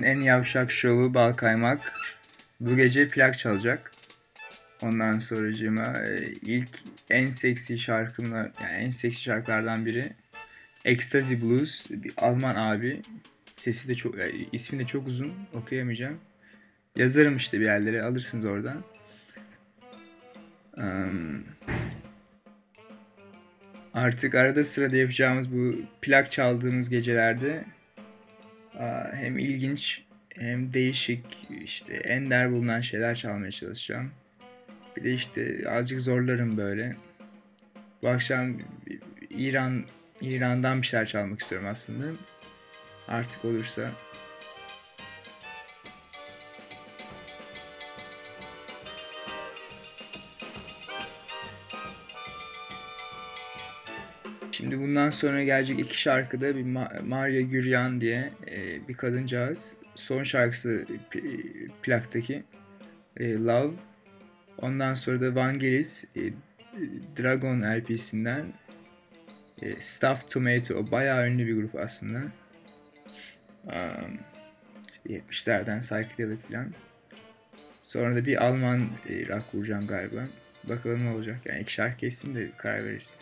Zula'nın en yavşak şovu Bal Kaymak. Bu gece plak çalacak. Ondan sonracığıma e, ilk en seksi şarkımlar, yani en seksi şarkılardan biri Ecstasy Blues. Bir Alman abi. Sesi de çok, yani ismi de çok uzun. Okuyamayacağım. Yazarım işte bir yerlere. Alırsınız oradan. Em, artık arada sırada yapacağımız bu plak çaldığımız gecelerde hem ilginç hem değişik işte ender bulunan şeyler çalmaya çalışacağım. Bir de işte azıcık zorlarım böyle. Bu akşam İran İran'dan bir şeyler çalmak istiyorum aslında. Artık olursa. Şimdi bundan sonra gelecek iki şarkıda bir Ma- Maria Güryan diye e, bir kadıncağız. Son şarkısı plaktaki e, Love. Ondan sonra da Vangelis e, Dragon LP'sinden Stuffed Tomato. Bayağı ünlü bir grup aslında. İşte 70'lerden psychedelic falan. Sonra da bir Alman rock vuracağım galiba. Bakalım ne olacak. Yani iki şarkı kessin de karar veririz.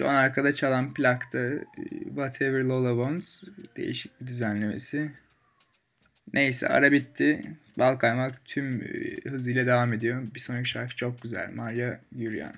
Şu an arkada çalan plakta e, Whatever Lola Wants değişik bir düzenlemesi. Neyse ara bitti. Bal kaymak tüm e, hızıyla devam ediyor. Bir sonraki şarkı çok güzel. Maria Güryan.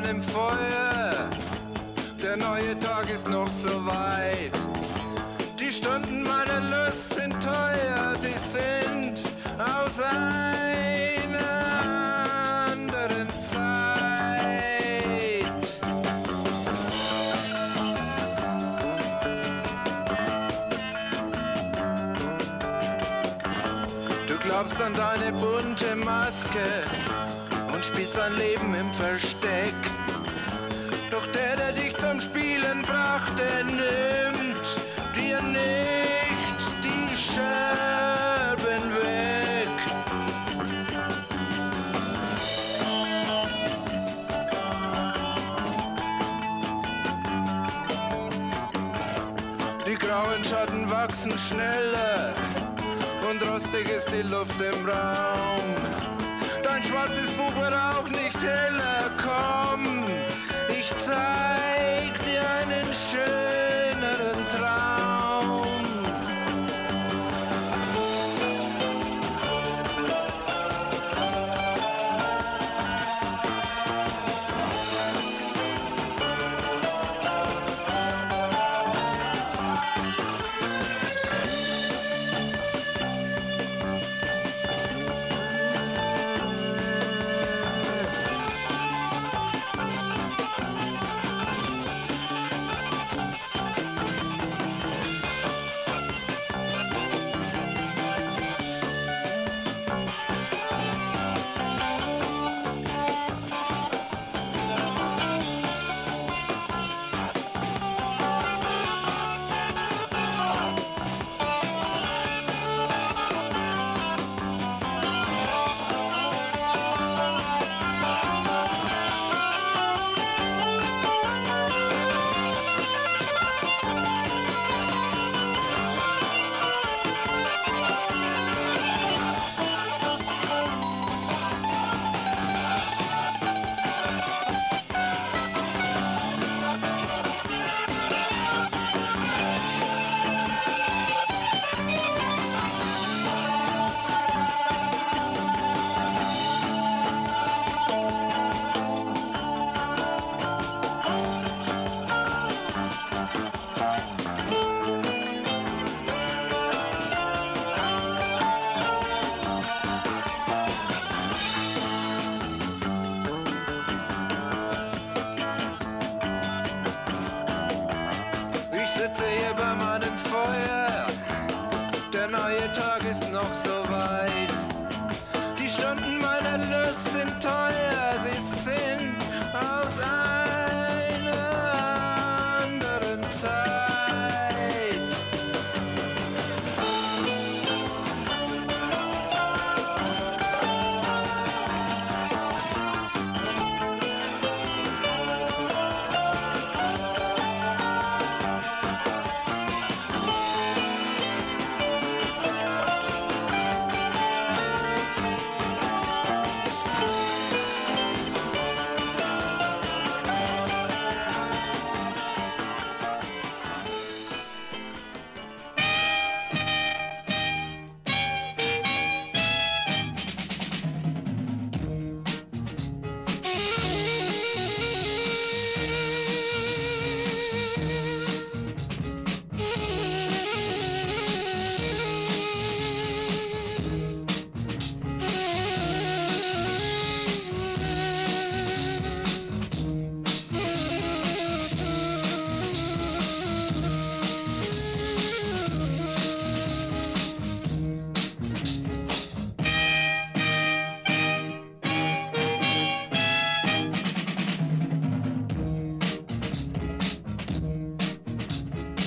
Bei meinem Feuer. Der neue Tag ist noch so weit. Die Stunden meiner Lust sind teuer, sie sind aus einer anderen Zeit. Du glaubst an deine bunte Maske und spielst dein Leben im Versteck. Doch der, der dich zum Spielen brachte, nimmt dir nicht die Scherben weg. Die grauen Schatten wachsen schneller und rostig ist die Luft im Raum. Schwarzes Buch wird auch nicht heller, komm, ich zeig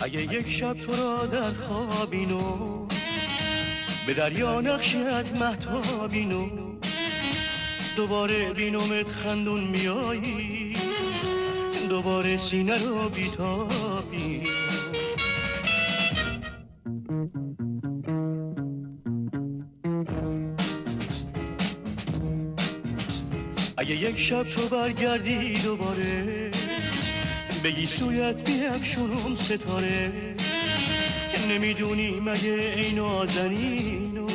اگه یک شب تو را در خوابینو به دریا نقشی از محتابینو دوباره بینومت خندون میایی دوباره سینه رو بیتابی. اگه یک شب تو برگردی دوباره بگی سویت بیفشونم ستاره. نمی‌دونی مگه این نازنینو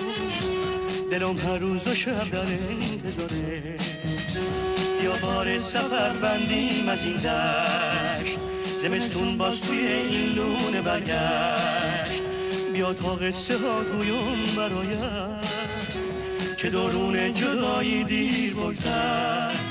دلم هر روز و شب در انتظاره. بیا بار سفر بندیم از این دشت. زمستون باز توی این لونه برگشت. بیا تا قصه ها گویم برایت. که درون جدایی دیر بگذر.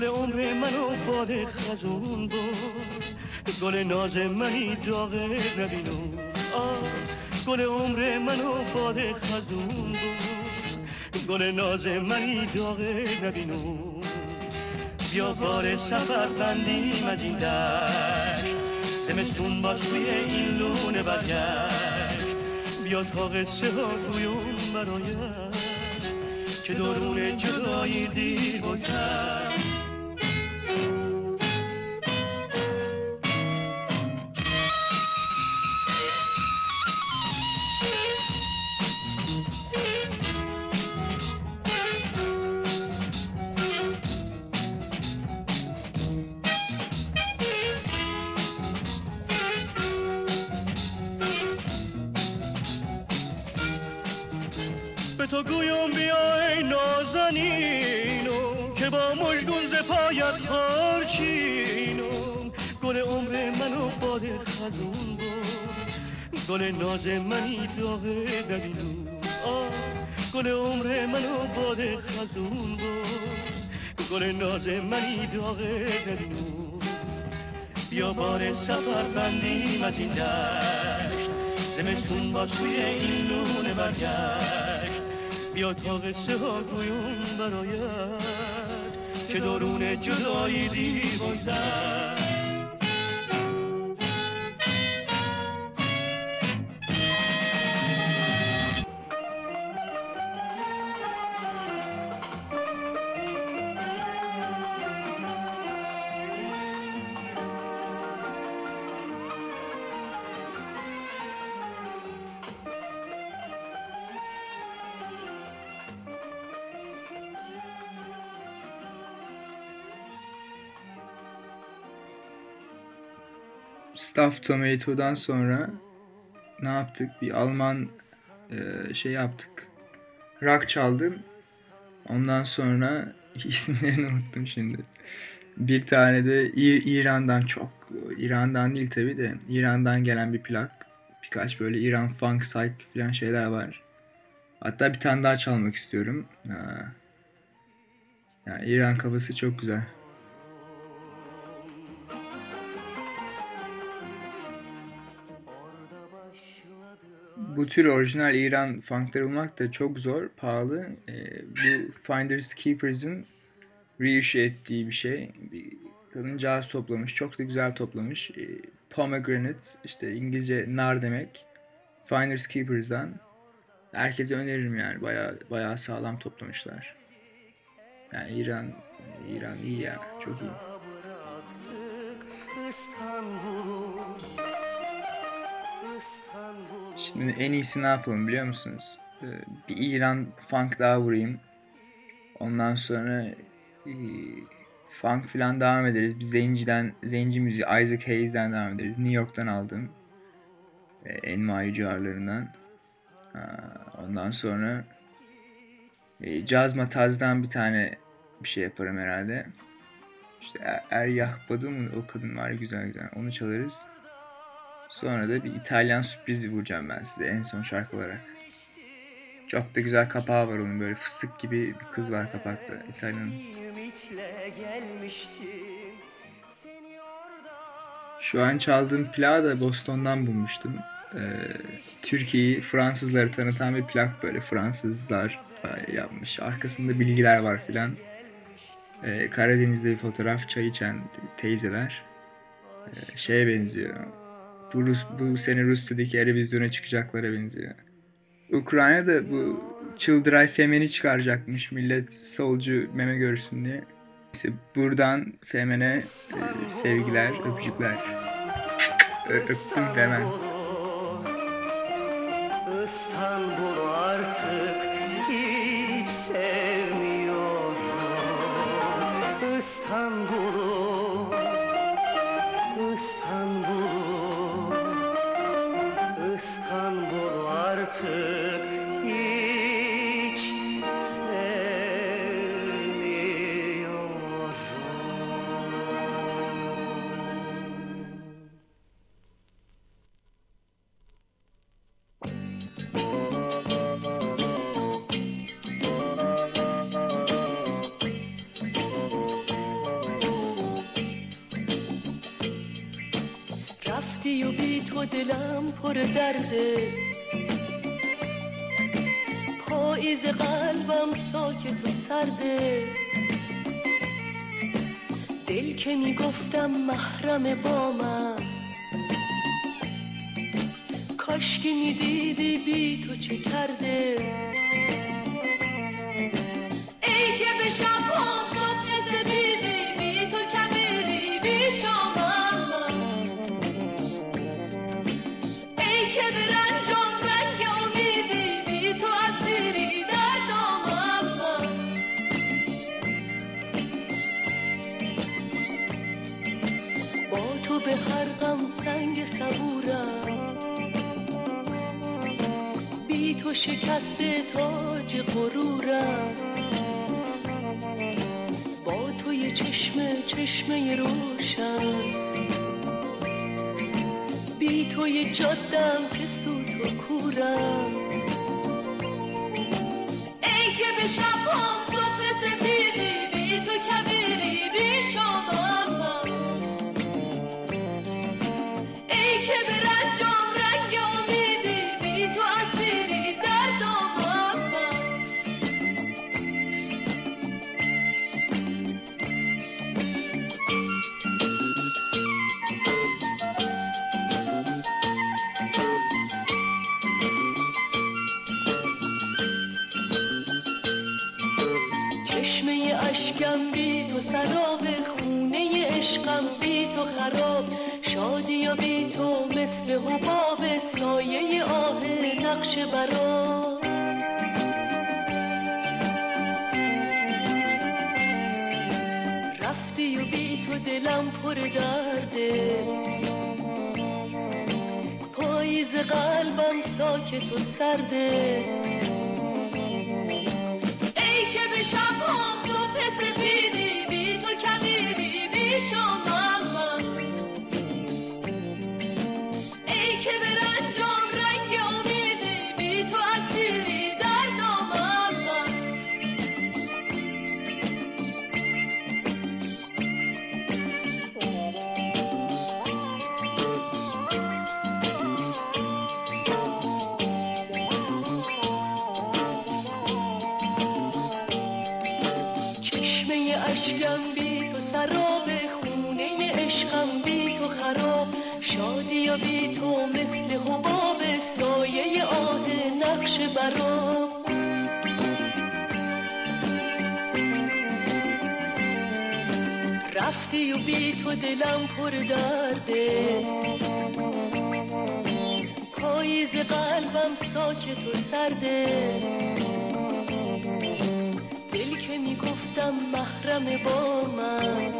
گل عمر منو باد خزون بود. گل ناز منی داغه نبینم آه. گل عمر منو باد خزون بود. گل ناز منی داغه نبینم بیا بار سفر بندیم از این دشت. زمستون باز توی این لونه برگشت. بیا تا قصه ها گویم برایت که درون جدایی دیر بگذر به گل ناز منی داغه نبینم آه گل عمر منو باد خزون بود گل ناز منی داغه نبینم بیا بار سفر بندیم از این دشت. زمستون با توی این لونه برگشت. بیا تا قصه ها گویم برایت. که درون جدایی دیر Stuff Tomato'dan sonra ne yaptık? Bir Alman e, şey yaptık. Rock çaldım. Ondan sonra isimlerini unuttum şimdi. Bir tane de İran'dan çok İran'dan değil tabi de İran'dan gelen bir plak. Birkaç böyle İran funk psych falan şeyler var. Hatta bir tane daha çalmak istiyorum. Ha. Yani İran kafası çok güzel. Bu tür orijinal İran funkları bulmak da çok zor, pahalı. Ee, bu Finders Keepers'ın reissue ettiği bir şey. Bir kadıncağız toplamış, çok da güzel toplamış. Ee, pomegranate, işte İngilizce nar demek. Finders Keepers'dan. Herkese öneririm yani, bayağı bayağı sağlam toplamışlar. Yani İran, İran iyi ya, çok iyi. Şimdi en iyisi ne yapalım biliyor musunuz? Ee, Bir İran funk daha vurayım. Ondan sonra e, funk falan devam ederiz. Bir zenciden, zenci müziği Isaac Hayes'den devam ederiz. New York'tan aldım. E, NYU civarlarından. Ondan sonra e, Caz Mataz'dan bir tane bir şey yaparım herhalde. İşte Er- Eryah Badu mu o kadın var güzel güzel. Onu çalarız. Sonra da bir İtalyan sürprizi vuracağım ben size en son şarkı olarak. Çok da güzel kapağı var onun böyle fıstık gibi bir kız var kapakta İtalyan. ümitle gelmiştim. Şu an çaldığım plağı da Boston'dan bulmuştum. Ee, Türkiye'yi Fransızlara tanıtan bir plak böyle Fransızlar yapmış. Arkasında bilgiler var filan. Ee, Karadeniz'de bir fotoğraf çay içen teyzeler. Ee, şeye benziyor. Bu, Rus, bu sene Rusya'daki Eurovision'a çıkacaklara benziyor. Ukrayna'da bu Childray Femen'i çıkaracakmış millet solcu meme görsün diye. Neyse buradan Femen'e e, sevgiler, öpücükler. Ö- öptüm Femen. mahreme boy. تو شکست تاج غرورم. با تو یه چشمه چشمه روشن. بی تو یه جادم که سوت و کورم. ای که به شب صبح سپیدی بی تو کبیری خراب. شادی و بی تو مثل حباب سایه آه نقش برا. رفتی و بی تو دلم پر درده پاییز قلبم ساکت و سرده ای که به شب ها صبح اشکم بی تو سراب خونه عشقم بی تو خراب. شادی و بی تو مثل حباب سایه آه نقش برام رفتی و بی تو دلم پر درده پاییز قلبم ساکت و سرده که می‌گفتم محرم با من.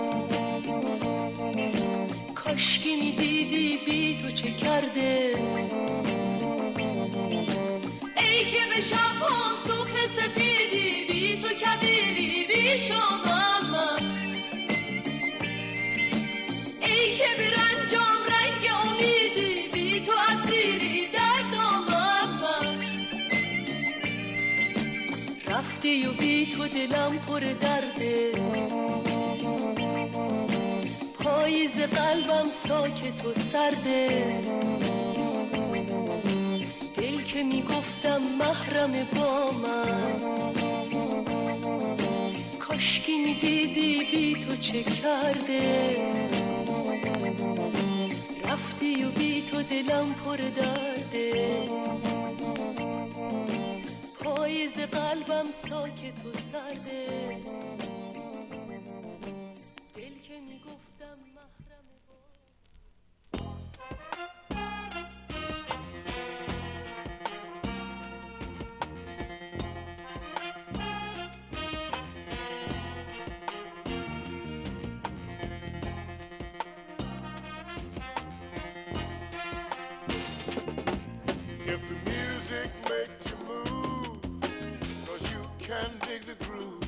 کاشکی می‌دیدی بی تو چه کرده؟ ای که به شب ها صبح سپیدی بی تو کبیری بی شامم ای که به رفتی و بی تو دلم پر درده. پاییز قلبم ساکت و سرده. دل که می‌گفتم محرم با من. کاشکی می‌دیدی بی تو چه کرده. رفتی و بی تو دلم پر درده. iz qalbam soket و سرده دل که میگفتم محرم If the music makes and dig the groove.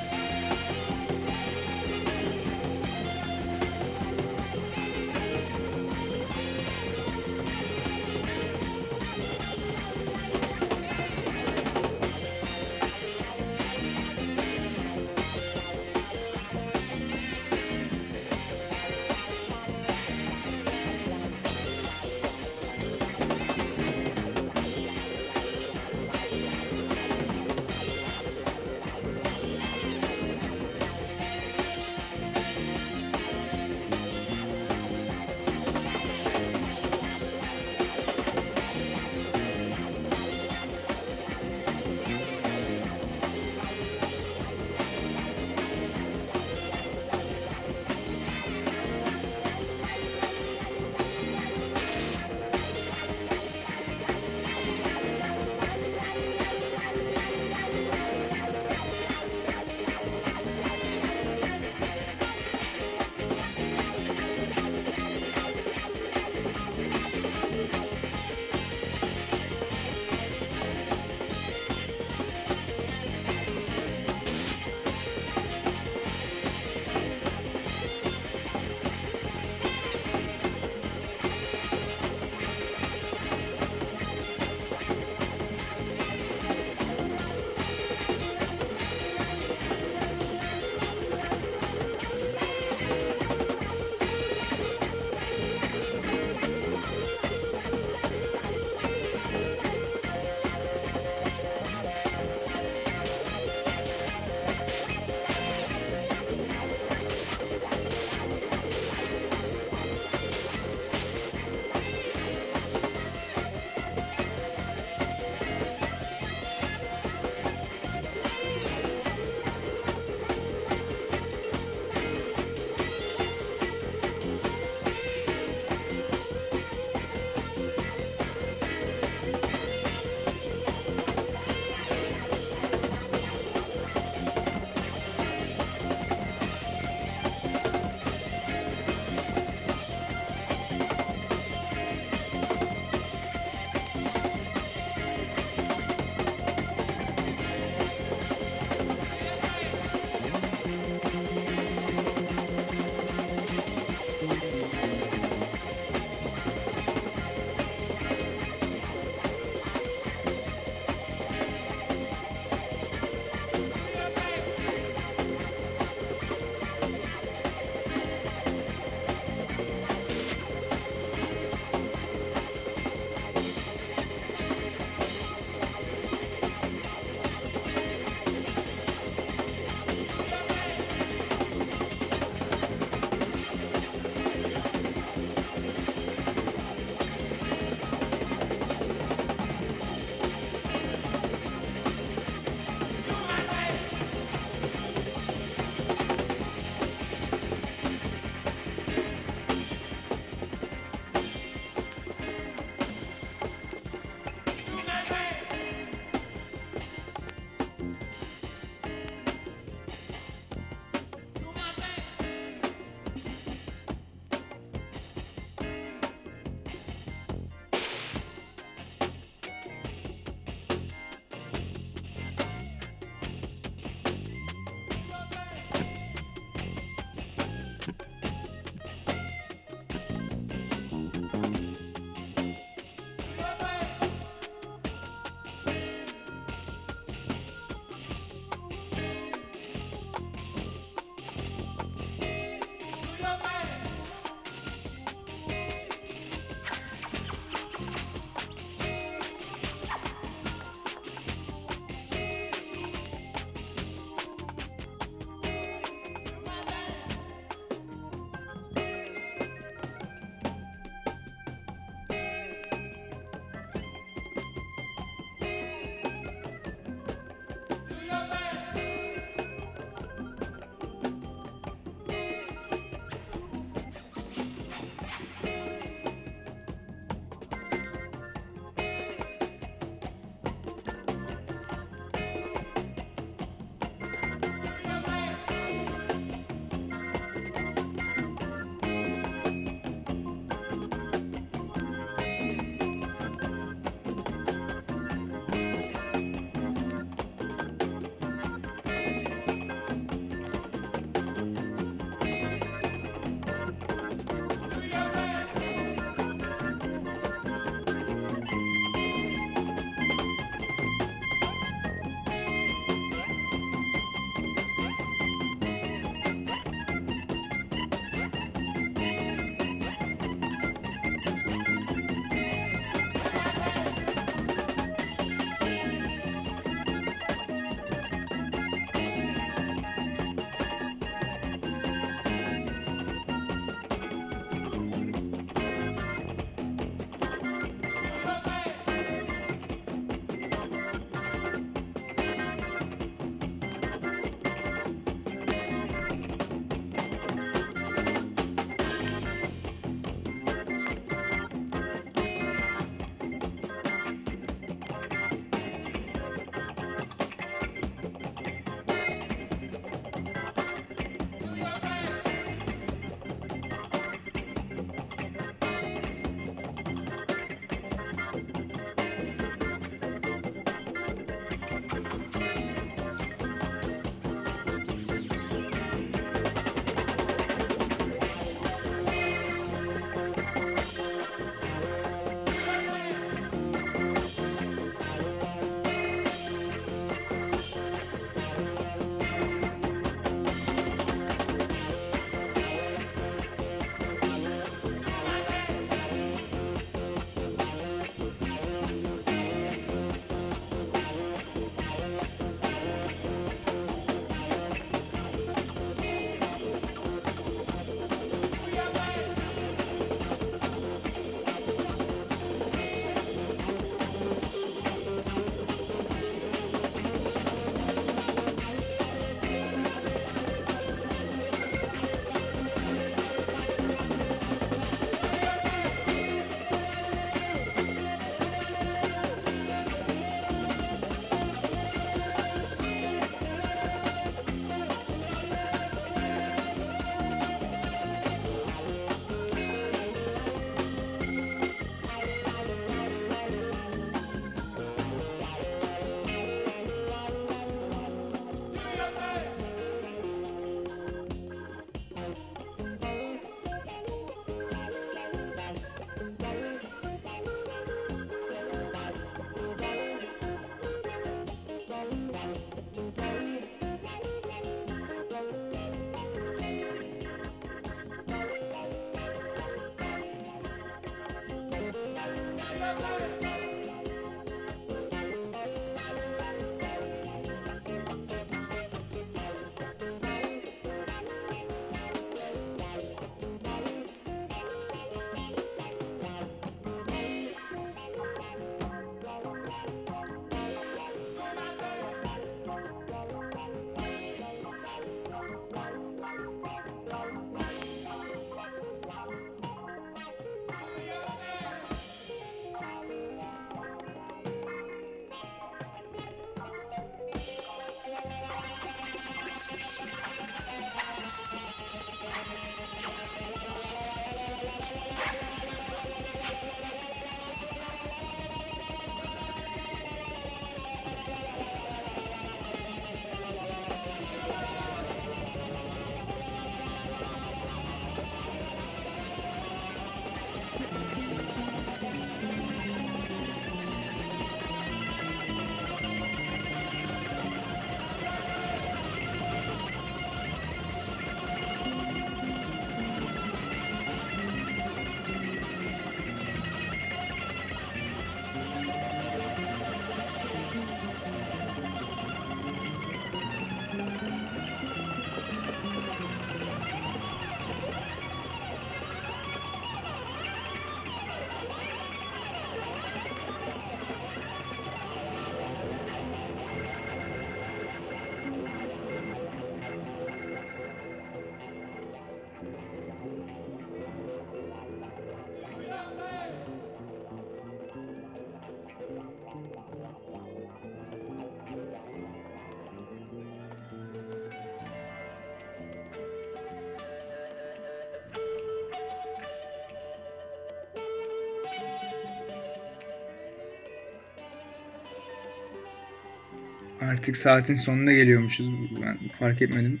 Artık saatin sonuna geliyormuşuz. Ben fark etmedim.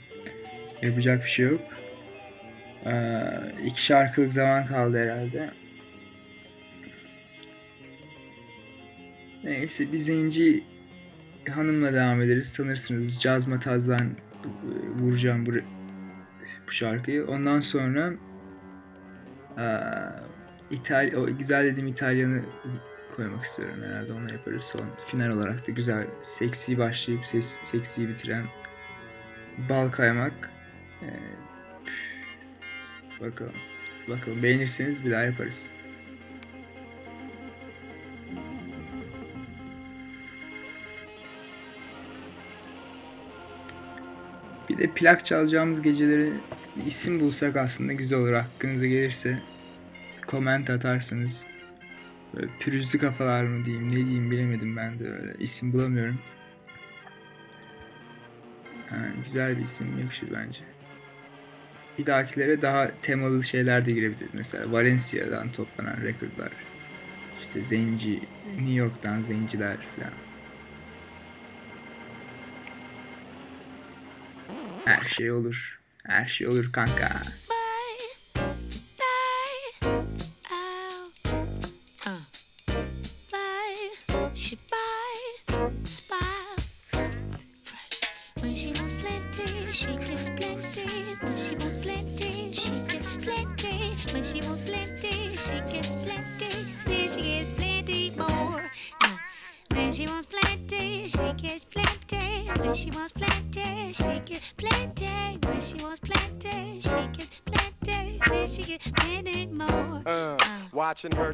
Yapacak bir şey yok. Ee, iki şarkılık zaman kaldı herhalde. Neyse bir zenci hanımla devam ederiz. Sanırsınız caz matazdan e, vuracağım bu, bu şarkıyı. Ondan sonra eee İtal o güzel dediğim İtalyanı koymak istiyorum herhalde. Onu yaparız. Son final olarak da güzel seksi başlayıp ses, seksi bitiren bal kaymak. Ee, bakalım. Bakalım. Beğenirseniz bir daha yaparız. Bir de plak çalacağımız geceleri isim bulsak aslında güzel olur. Aklınıza gelirse comment atarsınız. Pürüzlü kafalar mı diyeyim ne diyeyim bilemedim ben de öyle isim bulamıyorum. Yani güzel bir isim yakışır bence. Bir dahakilere daha temalı şeyler de girebilir. Mesela Valencia'dan toplanan recordlar. İşte Zenci, New York'tan Zenciler falan. Her şey olur. Her şey olur kanka.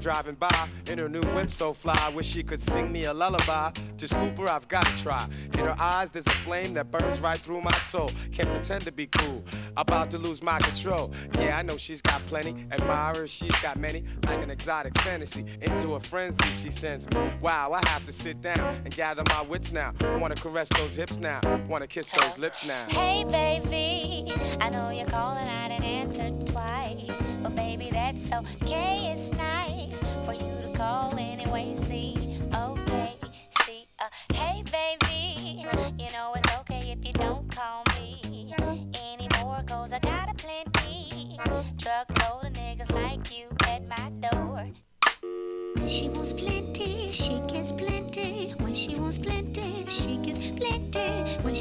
Driving by in her new whip so fly. Wish she could sing me a lullaby. To scoop her, I've got to try. In her eyes, there's a flame that burns right through my soul. Can't pretend to be cool. About to lose my control. Yeah, I know she's got plenty. Admirers, she's got many. Like an exotic fantasy. Into a frenzy, she sends me. Wow, I have to sit down and gather my wits now. Wanna caress those hips now. Wanna kiss those lips now. Hey, baby, I know you're calling, I didn't answer twice. But, baby, that's okay, it's nice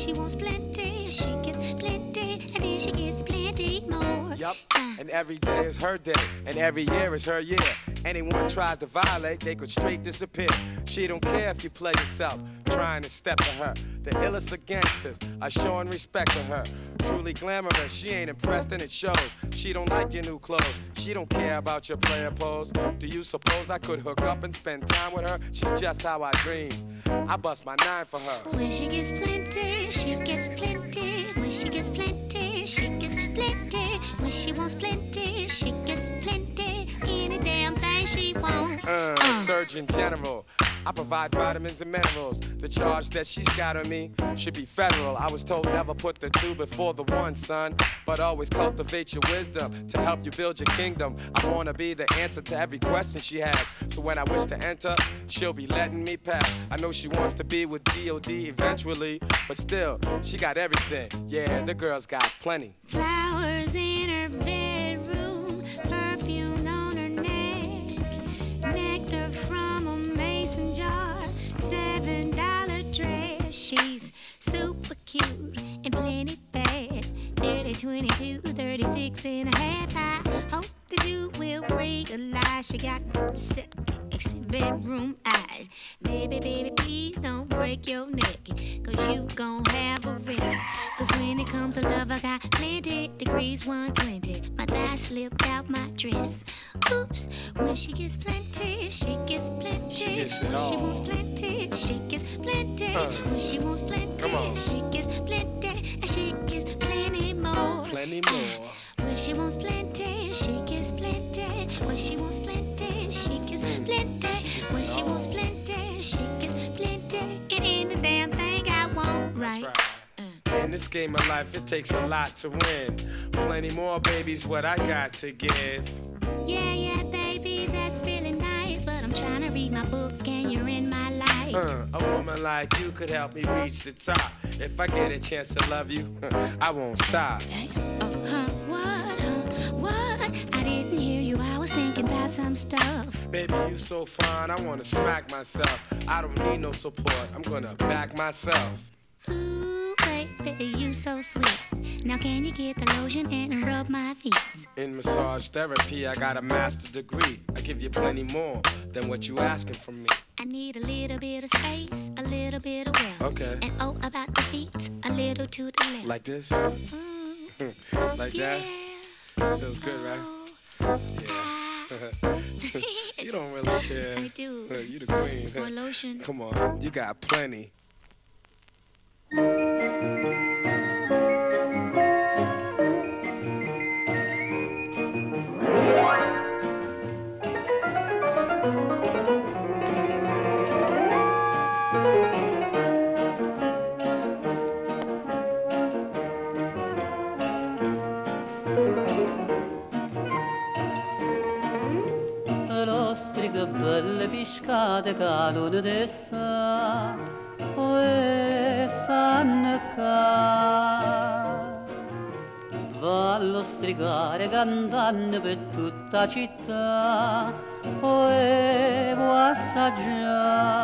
she wants plenty, she gets plenty. And then she gets plenty more. Yup, ah. and every day is her day, and every year is her year. Anyone tries to violate, they could straight disappear. She don't care if you play yourself, trying to step to her. The illest of gangsters are showing respect to her. Truly glamorous, she ain't impressed and it shows. She don't like your new clothes. She don't care about your player pose. Do you suppose I could hook up and spend time with her? She's just how I dream. I bust my nine for her. When she gets plenty, she gets plenty. When she gets plenty, she gets plenty. When she wants plenty, she gets plenty. Any damn thing she wants. Uh, Surgeon General. I provide vitamins and minerals. The charge that she's got on me should be federal. I was told never put the two before the one, son. But always cultivate your wisdom to help you build your kingdom. I wanna be the answer to every question she has. So when I wish to enter, she'll be letting me pass. I know she wants to be with D.O.D. eventually, but still, she got everything. Yeah, the girl's got plenty. Flowers in her bedroom, and plenty bad. Nearly 22, 36 and a half. I hope that you will realize she got sexy bedroom eyes. Baby, baby, please don't break your neck. Cause you gon' have a wreck. Cause when it comes to love, I got plenty degrees 120. My thigh slipped out my dress. Oops, when she gets plenty, she gets plenty. She gets it when she wants plenty, she gets plenty. Uh, when she wants plenty, she gets plenty. And she gets plenty more. Plenty more. When she wants plenty, she gets plenty. When she wants plenty, she gets plenty. When she wants plenty, she gets plenty. It ain't a damn thing I want, right? right. In this game of life, it takes a lot to win. Plenty more, babies, what I got to give. Yeah, yeah, baby, that's really nice. But I'm trying to read my book and you're in my life. Uh, a woman like you could help me reach the top. If I get a chance to love you, I won't stop. Damn. Oh, huh, what, huh, what? I didn't hear you, I was thinking about some stuff. Baby, you so fine, I wanna smack myself. I don't need no support, I'm gonna back myself. Ooh, baby, you so sweet. Now can you get the lotion and rub my feet? In massage therapy, I got a master's degree. I give you plenty more than what you asking from me. I need a little bit of space, a little bit of wealth. Okay. And oh, about the feet, a little to the left. Like this? Mm, like yeah. that? Feels good, right? Yeah. you don't really care. I do. You the queen. More lotion. Come on, you got plenty. L'ostriche belle piscate cadono d'esta. e stanno Va allo strigare cantando per tutta città e può assaggiare.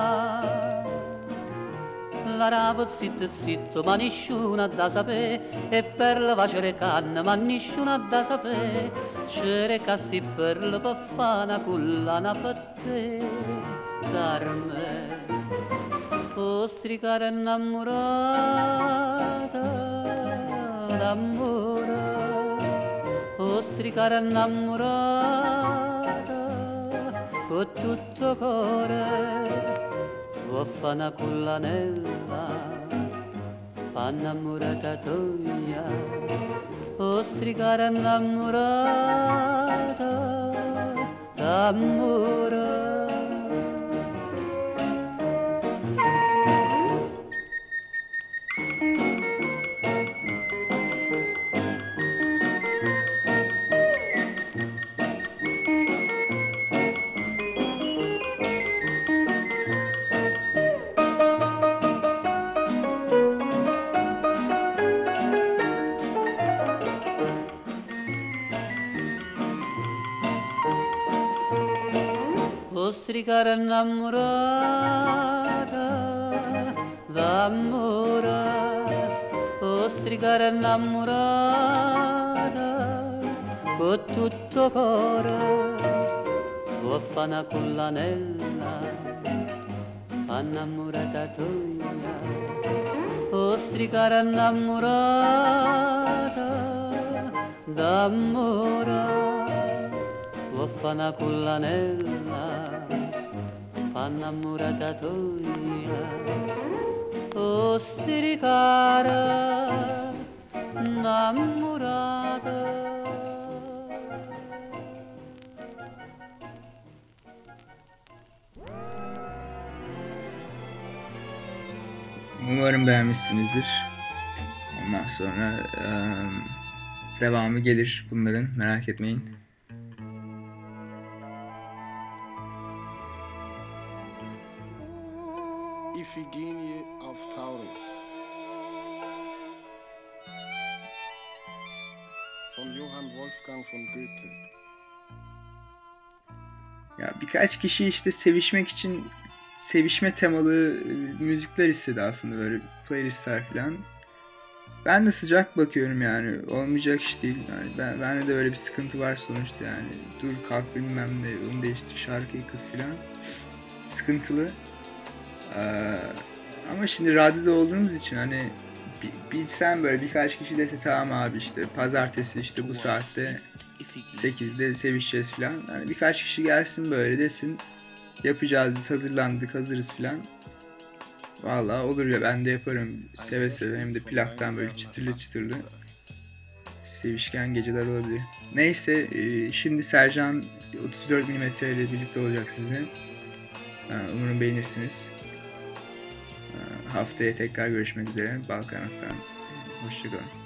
La rapa zitto zitto ma nessuno ha da sapere e per la facere canna ma nessuno ha da sapere. C'era casti per la paffana collana per te Carme ostricare innamorata d'amore. Ostricare innamorata con tutto cuore vuoi fa una collanella innamorata tua. Ostricare innamorata d'amore Ostricare innamorata, d'amore, ostricare innamorata, con tutto cuore, vuoi fare con l'anella, innamorata tua, ostricare innamorata, d'amore, vuoi fare con l'anella, Annamurata tua Ostricare innamorata Umarım beğenmişsinizdir. Ondan sonra eee, devamı gelir bunların merak etmeyin. Birkaç kişi işte sevişmek için sevişme temalı e, müzikler istedi aslında böyle playlistler falan. Ben de sıcak bakıyorum yani olmayacak iş değil. Yani ben, bende de öyle bir sıkıntı var sonuçta yani. Dur kalk bilmem ne onu değiştir şarkıyı kız falan. Sıkıntılı. Ee, ama şimdi radyoda olduğumuz için hani bi- bilsen böyle birkaç kişi dese tamam abi işte pazartesi işte bu saatte 8'de sevişeceğiz falan. Yani birkaç kişi gelsin böyle desin. Yapacağız biz hazırlandık hazırız falan. Vallahi olur ya ben de yaparım seve seve hem de plaktan böyle çıtırlı çıtırlı. Sevişken geceler olabilir. Neyse e, şimdi Sercan 34 mm ile birlikte olacak sizinle. Ha, Umarım beğenirsiniz. Ha, Haftaya tekrar görüşmek üzere. Balkanat'tan. Hoşçakalın.